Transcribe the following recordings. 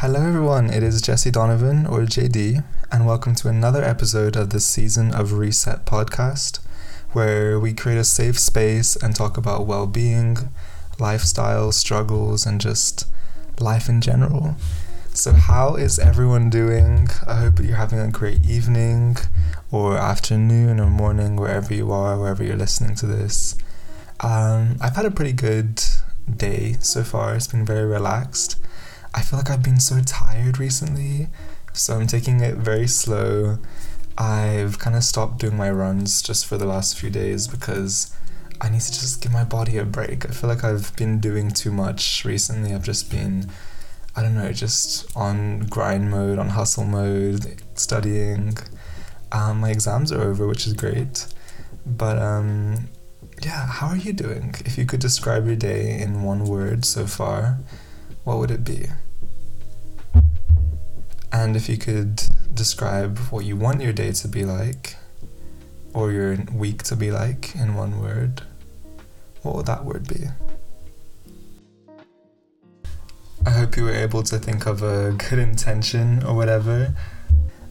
Hello, everyone. It is Jesse Donovan, or JD, and welcome to another episode of the season of Reset podcast, where we create a safe space and talk about well being, lifestyle struggles, and just life in general. So, how is everyone doing? I hope that you're having a great evening, or afternoon, or morning, wherever you are, wherever you're listening to this. Um, I've had a pretty good day so far. It's been very relaxed. I feel like I've been so tired recently, so I'm taking it very slow. I've kind of stopped doing my runs just for the last few days because I need to just give my body a break. I feel like I've been doing too much recently. I've just been, I don't know, just on grind mode, on hustle mode, studying. Um, my exams are over, which is great. But um, yeah, how are you doing? If you could describe your day in one word so far, what would it be? And if you could describe what you want your day to be like, or your week to be like in one word, what would that word be? I hope you were able to think of a good intention or whatever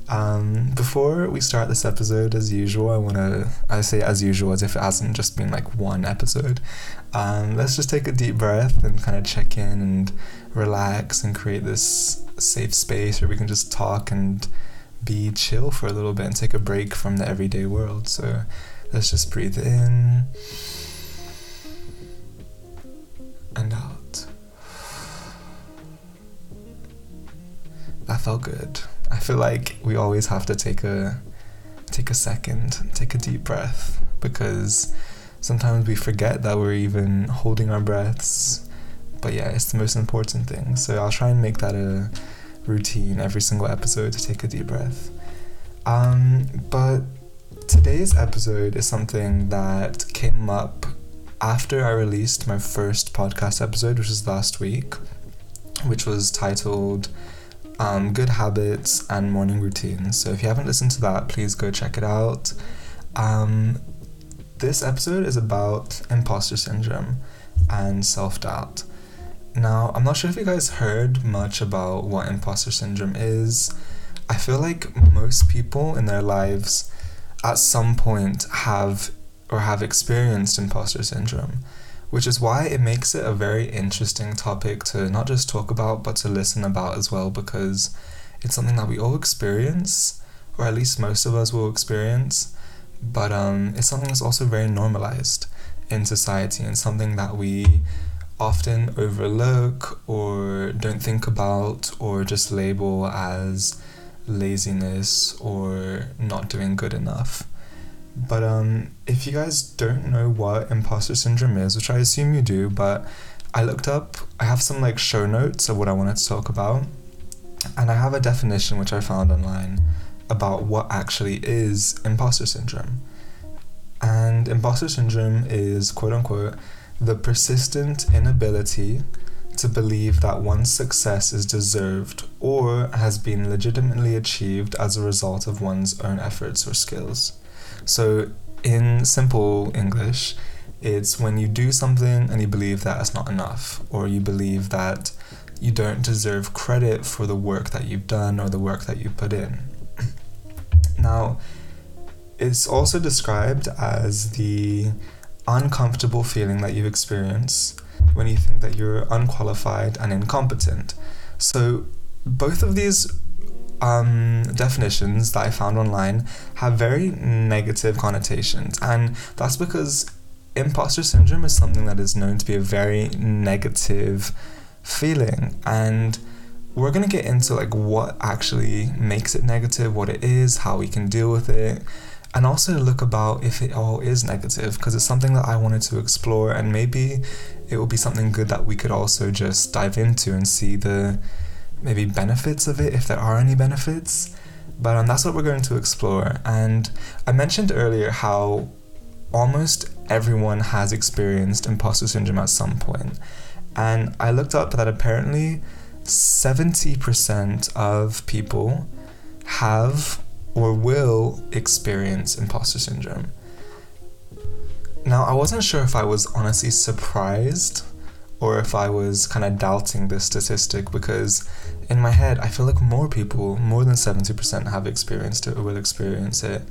um, before we start this episode, as usual, I want to, I say as usual as if it hasn't just been like one episode. Um, let's just take a deep breath and kind of check in and relax and create this safe space where we can just talk and be chill for a little bit and take a break from the everyday world. So let's just breathe in and out. That felt good. I feel like we always have to take a take a second, take a deep breath because sometimes we forget that we're even holding our breaths. But yeah, it's the most important thing. So I'll try and make that a routine every single episode to take a deep breath. Um, but today's episode is something that came up after I released my first podcast episode, which was last week, which was titled um, good habits and morning routines. So if you haven't listened to that, please go check it out. Um, this episode is about imposter syndrome and self doubt. Now, I'm not sure if you guys heard much about what imposter syndrome is. I feel like most people in their lives at some point have or have experienced imposter syndrome which is why it makes it a very interesting topic to not just talk about but to listen about as well because it's something that we all experience or at least most of us will experience but um, it's something that's also very normalized in society and something that we often overlook or don't think about or just label as laziness or not doing good enough but um, if you guys don't know what imposter syndrome is, which I assume you do, but I looked up, I have some like show notes of what I wanted to talk about, and I have a definition which I found online about what actually is imposter syndrome. And imposter syndrome is quote unquote the persistent inability to believe that one's success is deserved or has been legitimately achieved as a result of one's own efforts or skills. So, in simple English, it's when you do something and you believe that it's not enough, or you believe that you don't deserve credit for the work that you've done or the work that you put in. now, it's also described as the uncomfortable feeling that you experience when you think that you're unqualified and incompetent. So, both of these um, definitions that I found online have very negative connotations, and that's because imposter syndrome is something that is known to be a very negative feeling. And we're to get into like what actually makes it negative what it is how we can deal with it and also look about if it all is negative because it's something that i wanted to explore and maybe it will be something good that we could also just dive into and see the maybe benefits of it, if there are any benefits. But um, that's what we're going to explore. And I mentioned earlier how almost everyone has experienced imposter syndrome at some point. And I looked up that apparently 70% of people have or will experience imposter syndrome. Now, I wasn't sure if I was honestly surprised or if I was kind of doubting this statistic because in my head, I feel like more people, more than 70% have experienced it or will experience it.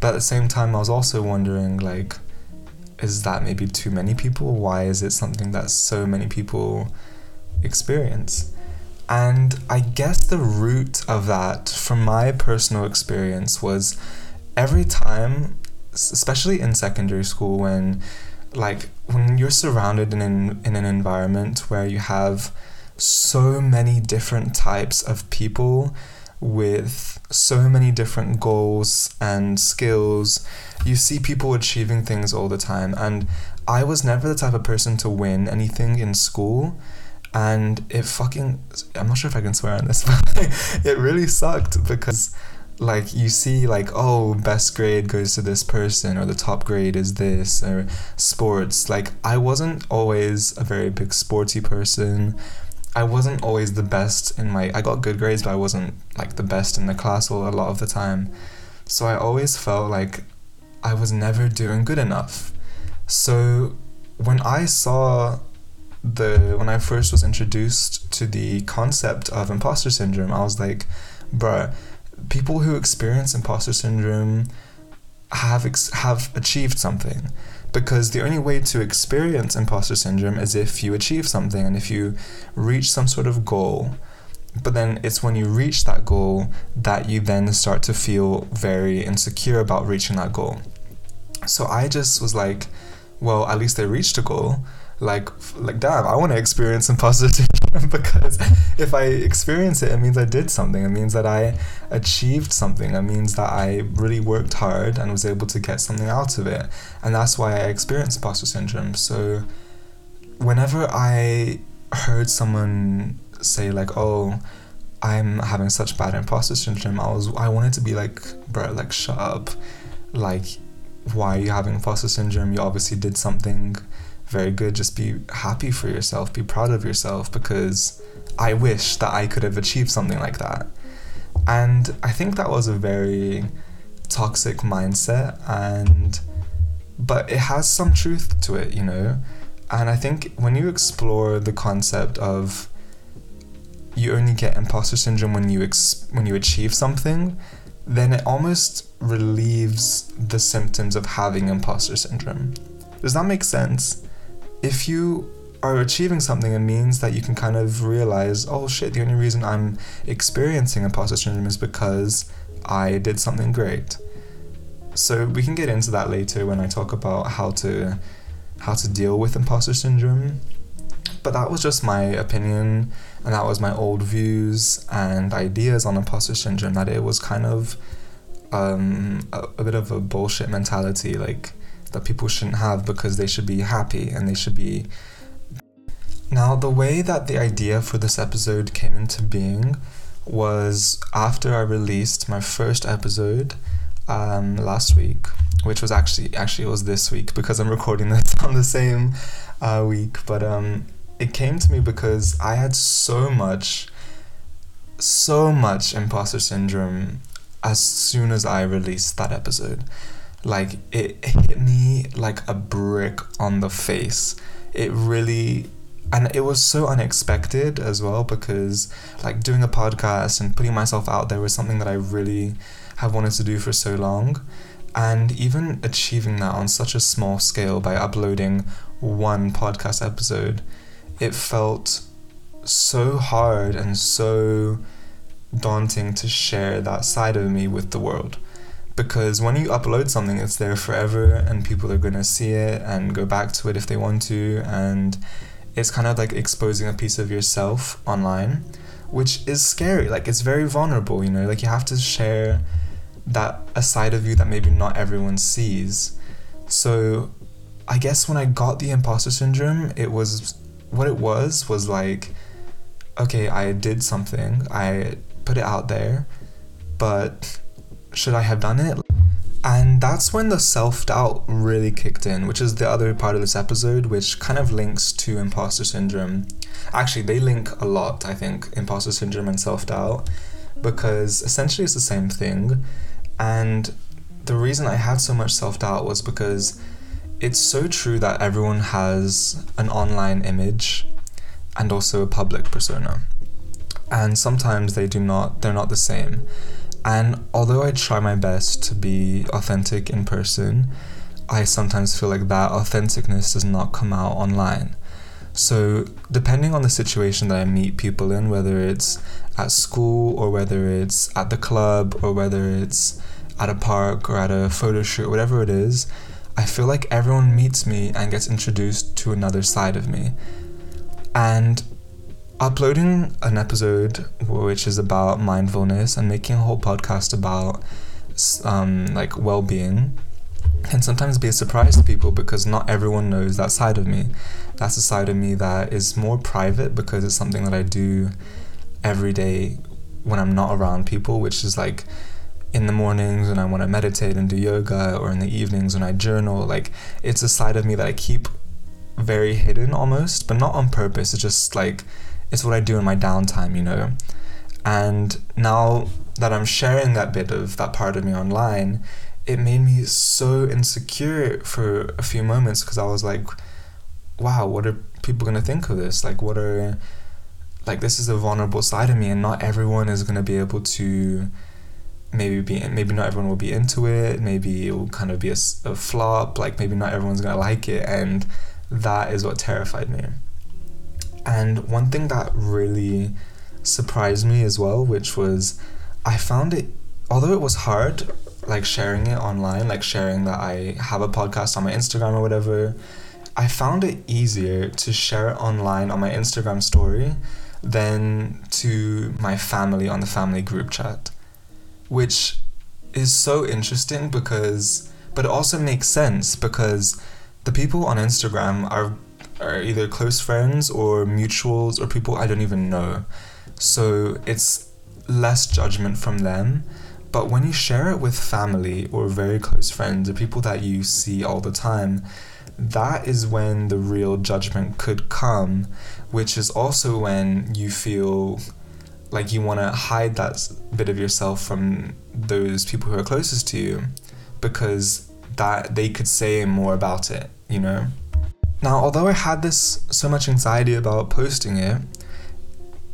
But at the same time, I was also wondering, like, is that maybe too many people? Why is it something that so many people experience? And I guess the root of that, from my personal experience, was every time, especially in secondary school, when like when you're surrounded in an, in an environment where you have so many different types of people with so many different goals and skills. You see people achieving things all the time. And I was never the type of person to win anything in school. And it fucking, I'm not sure if I can swear on this, but it really sucked because like you see like oh best grade goes to this person or the top grade is this or sports like i wasn't always a very big sporty person I wasn't always the best in my I got good grades but I wasn't like the best in the class a lot of the time. So I always felt like I was never doing good enough. So when I saw the when I first was introduced to the concept of imposter syndrome, I was like, bruh, people who experience imposter syndrome have ex- have achieved something because the only way to experience imposter syndrome is if you achieve something and if you reach some sort of goal. But then it's when you reach that goal that you then start to feel very insecure about reaching that goal. So I just was like, well, at least they reached a goal like like damn i want to experience imposter because if i experience it it means i did something. It means that i achieved something. It means that i really worked hard and was able to get something out of it. And that's why i experienced imposter syndrome. So whenever i heard someone say like oh i'm having such bad imposter syndrome i was i wanted to be like bro like shut up. Like why are you having imposter syndrome? You obviously did something very good. Just be happy for yourself, be proud of yourself because I wish that I could have achieved something like that. And I think that was a very toxic mindset and but it has some truth to it, you know. And I think when you explore the concept of you only get imposter syndrome when you ex- when you achieve something, then it almost relieves the symptoms of having imposter syndrome. Does that make sense? If you are achieving something, it means that you can kind of realize, oh shit, the only reason I'm experiencing imposter syndrome is because I did something great. So we can get into that later when I talk about how to how to deal with imposter syndrome. But that was just my opinion and that was my old views and ideas on imposter syndrome that it was kind of um, a, a bit of a bullshit mentality like that people shouldn't have because they should be happy and they should be. Now, the way that the idea for this episode came into being was after I released my first episode um, last week, which was actually actually it was this week because I'm recording this on the same uh, week. But um, it came to me because I had so much, so much imposter syndrome as soon as I released that episode like it hit me like a brick on the face. It really and it was so unexpected as well because like doing a podcast and putting myself out there was something that I really have wanted to do for so long and even achieving that on such a small scale by uploading one podcast episode it felt so hard and so daunting to share that side of me with the world because when you upload something it's there forever and people are to see it and go back to it if they want to. And it's kind of like exposing a piece of yourself online which is scary. Like it's very vulnerable you know? Like you have to share that a side of you that maybe not everyone sees. So i guess when i got the imposter syndrome it was what it was was like okay i did something. I put it out there but should I have done it? And that's when the self doubt really kicked in, which is the other part of this episode, which kind of links to imposter syndrome. Actually, they link a lot, I think, imposter syndrome and self doubt, because essentially it's the same thing. And the reason I had so much self doubt was because it's so true that everyone has an online image and also a public persona. And sometimes they do not, they're not the same. And although I try my best to be authentic in person, I sometimes feel like that authenticness does not come out online. So, depending on the situation that I meet people in, whether it's at school or whether it's at the club or whether it's at a park or at a photo shoot, whatever it is, I feel like everyone meets me and gets introduced to another side of me. And uploading an episode which is about mindfulness and making a whole podcast about um, like well-being can sometimes be a surprise to people because not everyone knows that side of me. That's a side of me that is more private because it's something that I do every day when I'm not around people, which is like in the mornings when I want to meditate and do yoga, or in the evenings when I journal. Like, it's a side of me that I keep very hidden almost, but not on purpose. It's just like, it's what I do in my downtime, you know? And now that I'm sharing that bit of that part of me online, it made me so insecure for a few moments because I was like, wow, what are people going to think of this? Like, what are, like, this is a vulnerable side of me, and not everyone is going to be able to maybe be maybe not everyone will be into it maybe it will kind of be a, a flop like maybe not everyone's gonna like it and that is what terrified me and one thing that really surprised me as well which was i found it although it was hard like sharing it online like sharing that i have a podcast on my instagram or whatever i found it easier to share it online on my instagram story than to my family on the family group chat which is so interesting because but it also makes sense because the people on Instagram are are either close friends or mutuals or people I don't even know. So it's less judgment from them. But when you share it with family or very close friends or people that you see all the time, that is when the real judgment could come, which is also when you feel like you want to hide that bit of yourself from those people who are closest to you because that they could say more about it, you know? Now, although I had this so much anxiety about posting it,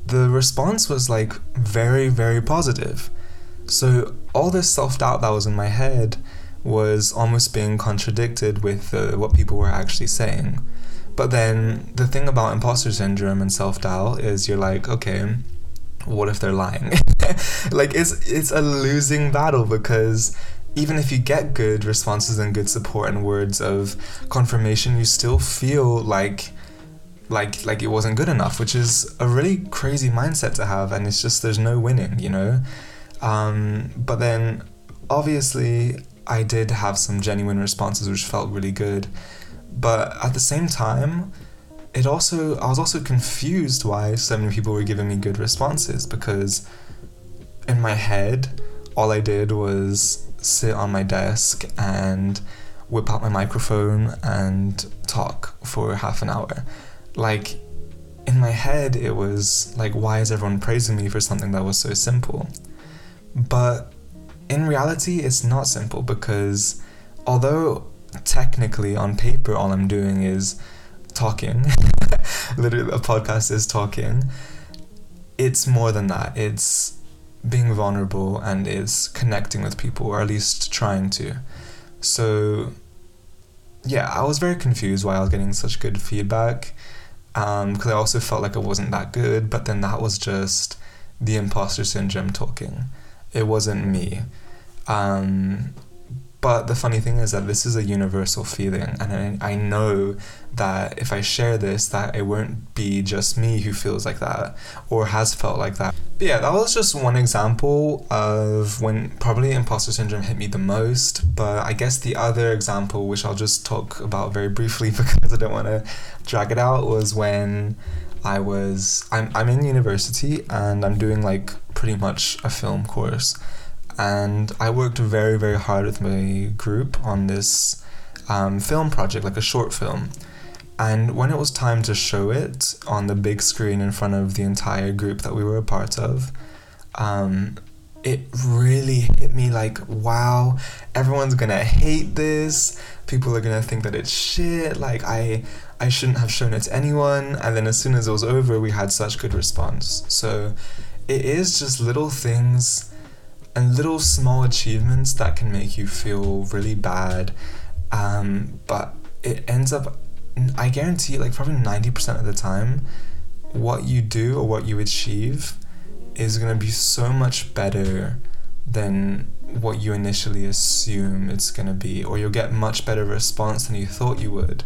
the response was like very, very positive. So, all this self doubt that was in my head was almost being contradicted with uh, what people were actually saying. But then the thing about imposter syndrome and self doubt is you're like, okay, what if they're lying? like it's it's a losing battle because even if you get good responses and good support and words of confirmation, you still feel like like like it wasn't good enough, which is a really crazy mindset to have and it's just there's no winning, you know? Um, but then obviously I did have some genuine responses which felt really good. But at the same time, it also I was also confused why so many people were giving me good responses because in my head all I did was sit on my desk and whip out my microphone and talk for half an hour. Like in my head it was like why is everyone praising me for something that was so simple? But in reality it's not simple because although technically on paper all I'm doing is talking. Literally, a podcast is talking. It's more than that. It's being vulnerable and is connecting with people, or at least trying to. So, yeah, I was very confused why I was getting such good feedback. Because um, I also felt like it wasn't that good, but then that was just the imposter syndrome talking. It wasn't me. Um, but the funny thing is that this is a universal feeling, and I, I know that if I share this, that it won't be just me who feels like that or has felt like that. But yeah, that was just one example of when probably imposter syndrome hit me the most. But I guess the other example, which I'll just talk about very briefly because I don't want to drag it out, was when I was I'm I'm in university and I'm doing like pretty much a film course and I worked very, very hard with my group on this um, film project, like a short film. And when it was time to show it on the big screen in front of the entire group that we were a part of, um, it really hit me like, wow, everyone's gonna hate this. People are gonna think that it's shit. Like I I shouldn't have shown it to anyone. And then as soon as it was over, we had such good response. So it is just little things and little small achievements that can make you feel really bad. Um, but it ends up, I guarantee, like probably 90% of the time, what you do or what you achieve is to be so much better than what you initially assume it's to be, or you'll get much better response than you thought you would.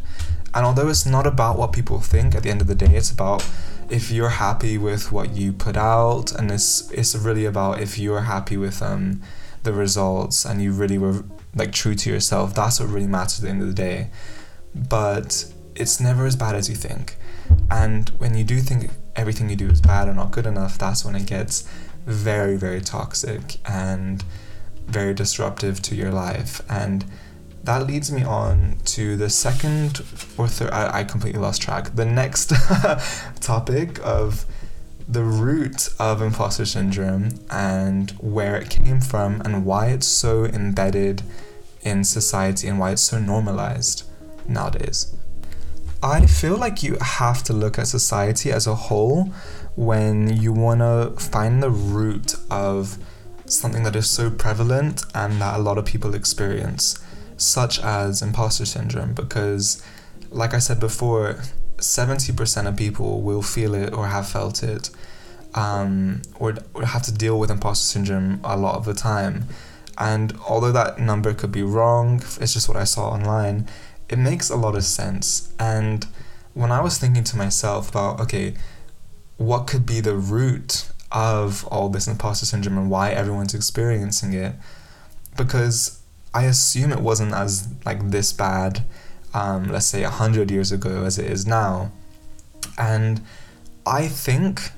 And although it's not about what people think at the end of the day, it's about if you're happy with what you put out, and it's it's really about if you're happy with um the results and you really were like true to yourself. That's what really matters at the end of the day. But it's never as bad as you think. And when you do think everything you do is bad or not good enough, that's when it gets very, very toxic and very disruptive to your life. And that leads me on to the second or third. I, I completely lost track. The next topic of the root of imposter syndrome and where it came from and why it's so embedded in society and why it's so normalized nowadays. I feel like you have to look at society as a whole when you want to find the root of something that is so prevalent and that a lot of people experience such as imposter syndrome, because, like I said before, 70% of people will feel it or have felt it, um, or, or have to deal with imposter syndrome a lot of the time. And although that number could be wrong, it's just what I saw online, it makes a lot of sense. And when I was thinking to myself about, okay, what could be the root of all this imposter syndrome and why everyone's experiencing it? Because I assume it wasn't as like this bad, um, let's say a hundred years ago as it is now, and I think,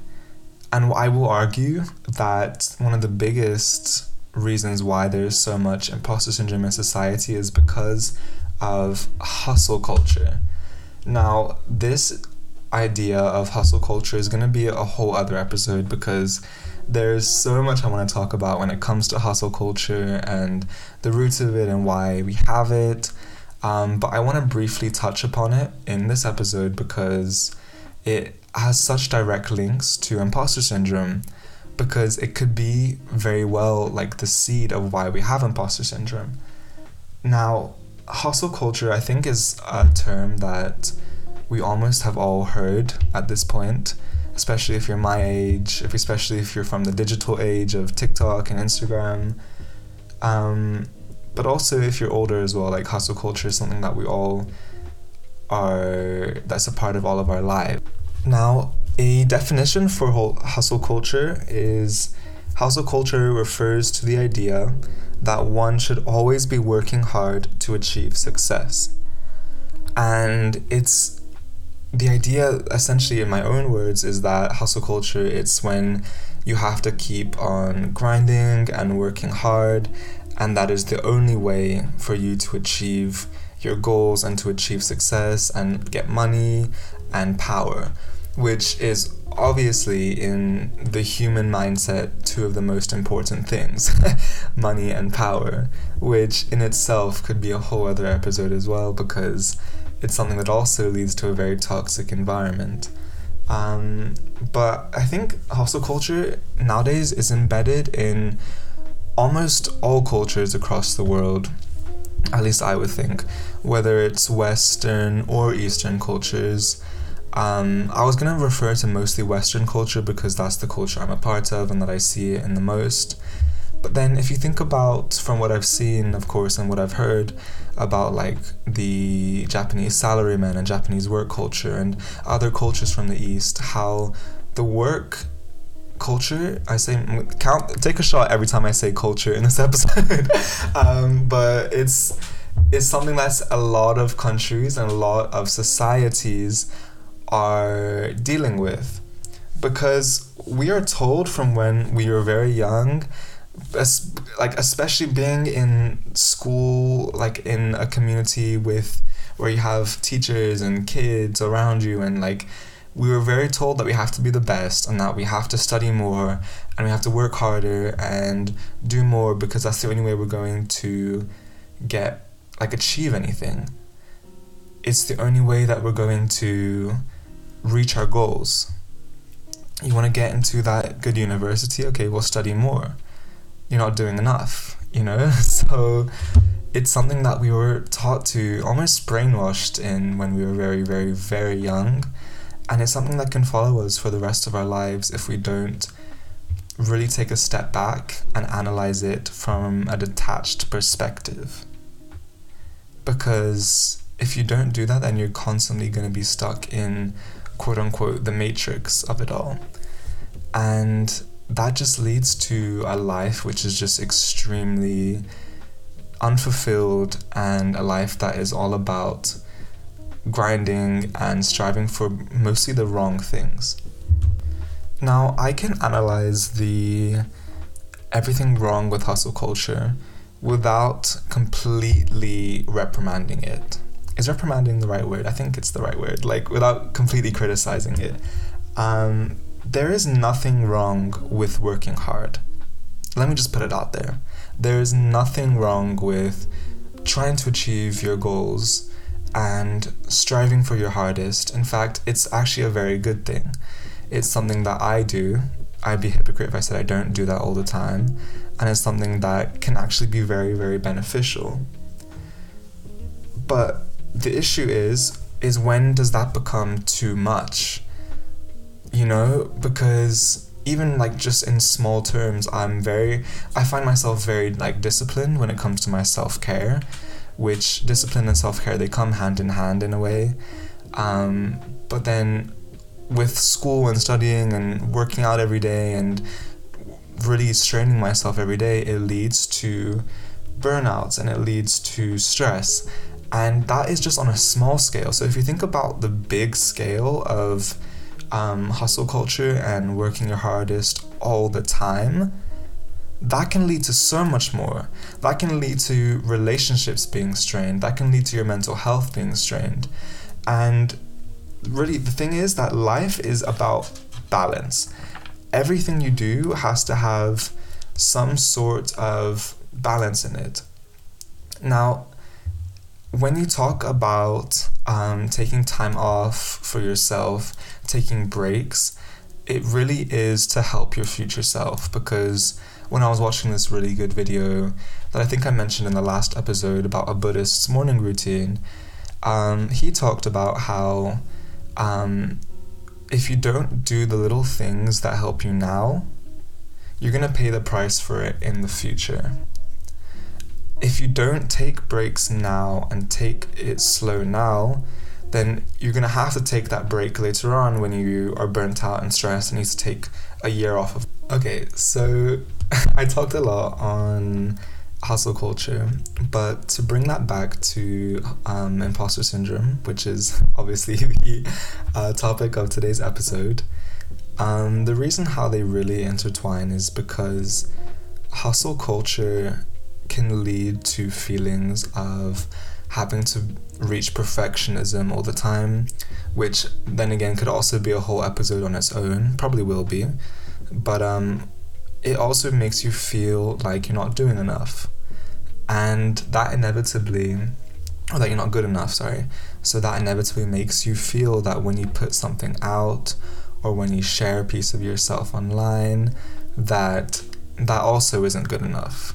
and I will argue that one of the biggest reasons why there's so much imposter syndrome in society is because of hustle culture. Now, this idea of hustle culture is going to be a whole other episode because there's so much I want to talk about when it comes to hustle culture and the roots of it and why we have it. Um, but I want to briefly touch upon it in this episode because it has such direct links to imposter syndrome because it could be very well like the seed of why we have imposter syndrome. Now, hustle culture, I think, is a term that we almost have all heard at this point especially if you're my age, if especially if you're from the digital age of TikTok and Instagram. Um, but also if you're older as well, like hustle culture is something that we all are that's a part of all of our lives. Now, a definition for hustle culture is hustle culture refers to the idea that one should always be working hard to achieve success. And it's the idea essentially in my own words is that hustle culture it's when you have to keep on grinding and working hard and that is the only way for you to achieve your goals and to achieve success and get money and power which is obviously in the human mindset two of the most important things money and power which in itself could be a whole other episode as well because it's something that also leads to a very toxic environment. Um, but I think hustle culture nowadays is embedded in almost all cultures across the world. At least I would think, whether it's Western or Eastern cultures. Um, I was gonna refer to mostly Western culture because that's the culture I'm a part of and that I see it in the most. But then, if you think about from what I've seen, of course, and what I've heard, about like the Japanese salaryman and Japanese work culture and other cultures from the East, how the work culture I say count take a shot every time I say culture in this episode um, but it's it's something that's a lot of countries and a lot of societies are dealing with because we are told from when we were very young as, like especially being in school like in a community with where you have teachers and kids around you and like we were very told that we have to be the best and that we have to study more and we have to work harder and do more because that's the only way we're going to get like achieve anything. It's the only way that we're going to reach our goals. You want to get into that good university? Okay, we'll study more. You're not doing enough, you know? So it's something that we were taught to almost brainwashed in when we were very, very, very young and it's something that can follow us for the rest of our lives if we don't really take a step back and analyze it from a detached perspective. Because if you don't do that, then you're constantly going to be stuck in quote unquote the matrix of it all. And that just leads to a life which is just extremely unfulfilled and a life that is all about grinding and striving for mostly the wrong things. Now, I can analyze the everything wrong with hustle culture without completely reprimanding it. Is reprimanding the right word? I think it's the right word. Like, without completely criticizing it. Um, there is nothing wrong with working hard. Let me just put it out there. There is nothing wrong with trying to achieve your goals and striving for your hardest. In fact, it's actually a very good thing. It's something that I do. I'd be a hypocrite if I said I don't do that all the time. And it's something that can actually be very, very beneficial. But the issue is, is when does that become too much? You know, because even like just in small terms, I'm very, I find myself very like disciplined when it comes to my self care which discipline and self care they come hand in hand in a way. Um, but then with school and studying and working out every day and really straining myself every day, it leads to burnouts and it leads to stress. And that is just on a small scale. So if you think about the big scale of um, hustle culture and working your hardest all the time, that can lead to so much more. That can lead to relationships being strained. That can lead to your mental health being strained. And really, the thing is that life is about balance. Everything you do has to have some sort of balance in it. Now, when you talk about um, taking time off for yourself, taking breaks, it really is to help your future self because when I was watching this really good video that I think I mentioned in the last episode about a Buddhist's morning routine, um, he talked about how um, if you don't do the little things that help you now, you're going to pay the price for it in the future. If you don't take breaks now and take it slow now, then you're going to have to take that break later on when you are burnt out and stressed and need to take a year off of. Okay, so I talked a lot on hustle culture, but to bring that back to um, imposter syndrome, which is obviously the uh, topic of today's episode, um, the reason how they really intertwine is because hustle culture can lead to feelings of having to reach perfectionism all the time, which then again could also be a whole episode on its own, probably will be. But um, it also makes you feel like you're not doing enough. And that inevitably, or that you're not good enough, sorry. So that inevitably makes you feel that when you put something out or when you share a piece of yourself online, that that also isn't good enough.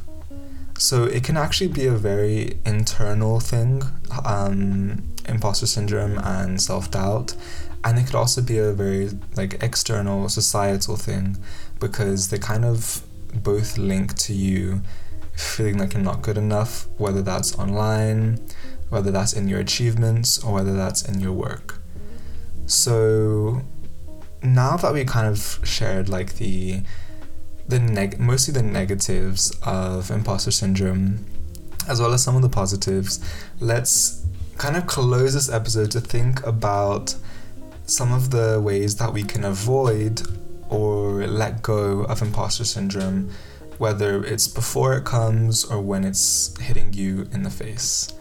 So it can actually be a very internal thing, um, imposter syndrome and self doubt, and it could also be a very like external societal thing because they kind of both link to you feeling like you're not good enough, whether that's online, whether that's in your achievements, or whether that's in your work. So now that we kind of shared like the the neg mostly the negatives of imposter syndrome as well as some of the positives, let's kind of close this episode to think about some of the ways that we can avoid or let go of imposter syndrome, whether it's before it comes or when it's hitting you in the face.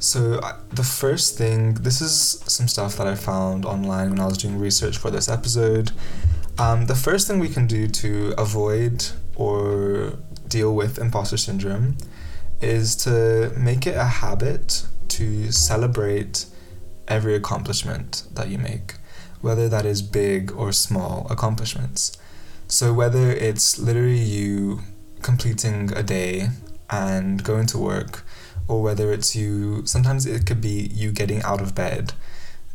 So, the first thing, this is some stuff that I found online when I was doing research for this episode. Um, the first thing we can do to avoid or deal with imposter syndrome is to make it a habit to celebrate every accomplishment that you make, whether that is big or small accomplishments. So, whether it's literally you completing a day and going to work, or whether it's you, sometimes it could be you getting out of bed,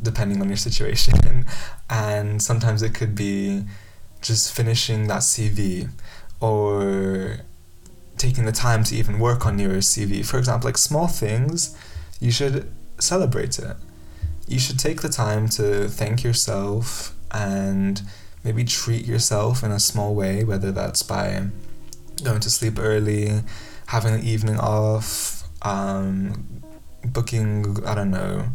depending on your situation, and sometimes it could be just finishing that CV or taking the time to even work on your CV. For example, like small things, you should celebrate it. You should take the time to thank yourself and maybe treat yourself in a small way, whether that's by going to sleep early, having an evening off, um, booking, I don't know,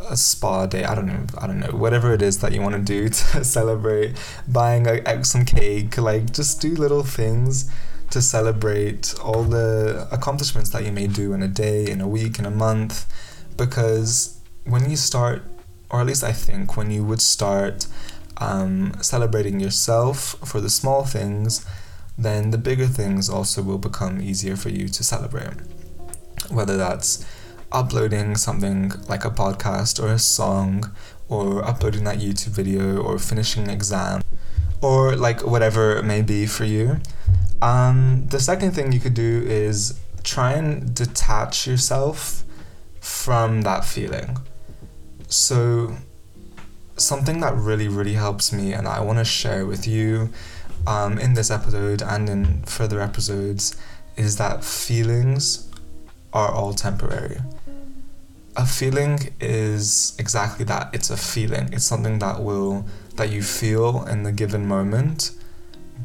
a spa day. I don't know. I don't know. Whatever it is that you want to do to celebrate, buying a, some cake, like just do little things to celebrate all the accomplishments that you may do in a day, in a week, in a month, because when you start, or at least I think when you would start um, celebrating yourself for the small things, then the bigger things also will become easier for you to celebrate. Whether that's uploading something like a podcast or a song, or uploading that YouTube video, or finishing an exam, or like whatever it may be for you. Um, the second thing you could do is try and detach yourself from that feeling. So, something that really, really helps me, and I want to share with you um, in this episode and in further episodes, is that feelings are all temporary. A feeling is exactly that it's a feeling, it's something that will that you feel in the given moment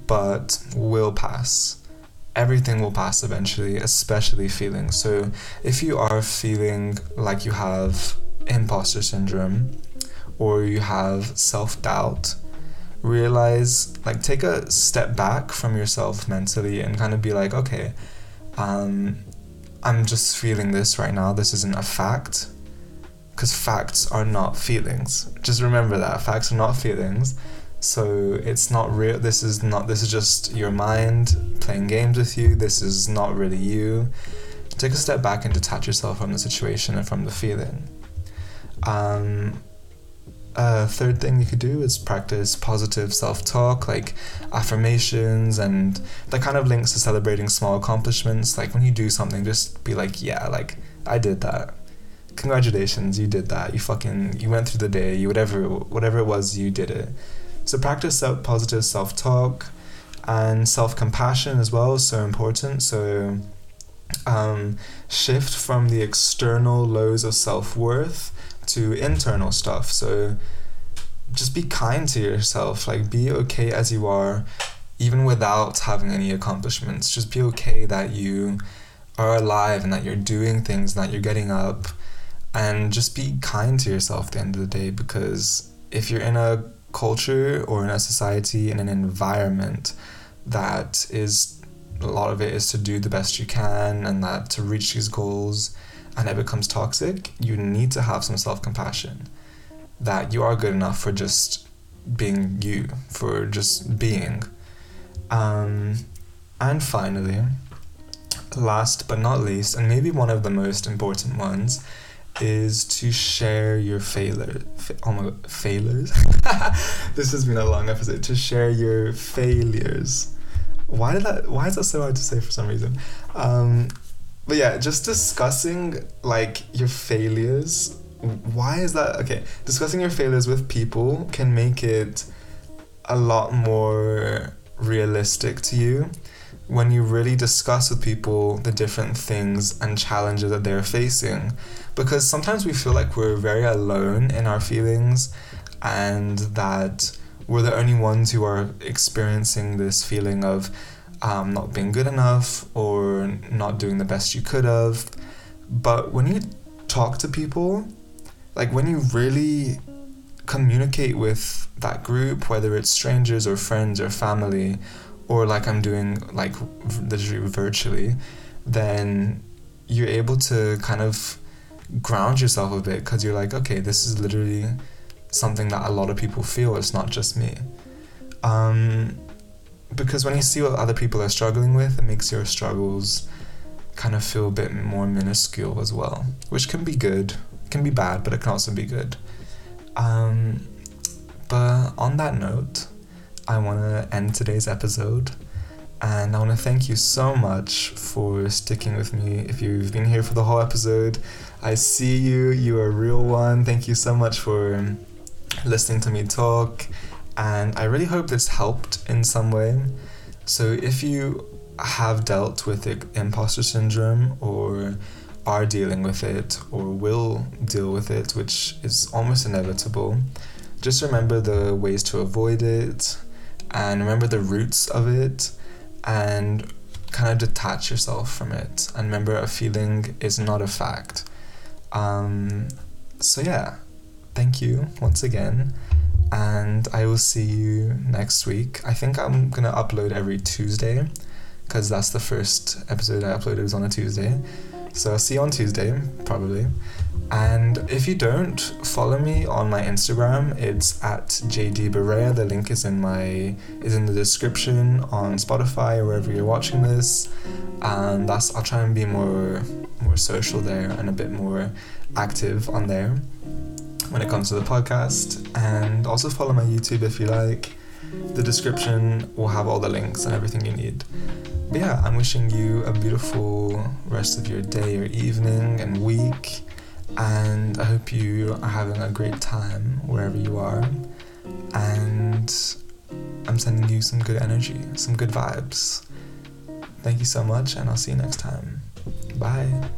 but will pass. Everything will pass eventually, especially feelings. So, if you are feeling like you have imposter syndrome or you have self doubt, realize, like, take a step back from yourself mentally and kind of be like, okay, um, I'm just feeling this right now. This isn't a fact. Because facts are not feelings. Just remember that. Facts are not feelings. So it's not real. This is not. This is just your mind playing games with you. This is not really you. Take a step back and detach yourself from the situation and from the feeling. Um, a third thing you could do is practice positive self talk, like affirmations, and that kind of links to celebrating small accomplishments. Like when you do something, just be like, yeah, like I did that. Congratulations, you did that. You fucking, you went through the day, you whatever, whatever it was, you did it. So practice self positive self talk and self compassion as well is so important. So um, shift from the external lows of self worth to internal stuff. So just be kind to yourself. Like be okay as you are, even without having any accomplishments. Just be okay that you are alive and that you're doing things and that you're getting up. And just be kind to yourself at the end of the day because if you're in a culture or in a society in an environment that is a lot of it is to do the best you can and that to reach these goals and it becomes toxic, you need to have some self compassion that you are good enough for just being you, for just being. Um, and finally, last but not least, and maybe one of the most important ones, is to share your failure. Fa- oh my god, failures. this has been a long episode. To share your failures. Why did that? Why is that so hard to say for some reason? Um, but yeah, just discussing like your failures. Why is that? Okay, discussing your failures with people can make it a lot more realistic to you when you really discuss with people the different things and challenges that they're facing. Because sometimes we feel like we're very alone in our feelings and that we're the only ones who are experiencing this feeling of um, not being good enough or not doing the best you could have. But when you talk to people, like when you really communicate with that group, whether it's strangers or friends or family, or like I'm doing like literally virtually, then you're able to kind of ground yourself a bit because you're like, okay, this is literally something that a lot of people feel. It's not just me. Um, because when you see what other people are struggling with, it makes your struggles kind of feel a bit more minuscule as well, which can be good, can be bad, but it can also be good. Um, but on that note, I want to end today's episode. And I want to thank you so much for sticking with me. If you've been here for the whole episode, I see you. You are a real one. Thank you so much for listening to me talk. And I really hope this helped in some way. So if you have dealt with imposter syndrome or are dealing with it or will deal with it, which is almost inevitable, just remember the ways to avoid it and remember the roots of it and kind of detach yourself from it and remember a feeling is not a fact. Um, so, yeah, thank you once again. And I will see you next week. I think I'm to upload every Tuesday because that's the first episode I uploaded was on a Tuesday. So I'll see you on Tuesday, probably. And if you don't, follow me on my Instagram. It's at JD Barea. The link is in my is in the description on Spotify or wherever you're watching this. And that's I'll try and be more more social there and a bit more active on there when it comes to the podcast. And also follow my YouTube if you like. The description will have all the links and everything you need. But yeah, I'm wishing you a beautiful rest of your day or evening and week. And I hope you are having a great time wherever you are. And I'm sending you some good energy, some good vibes. Thank you so much, and I'll see you next time. Bye.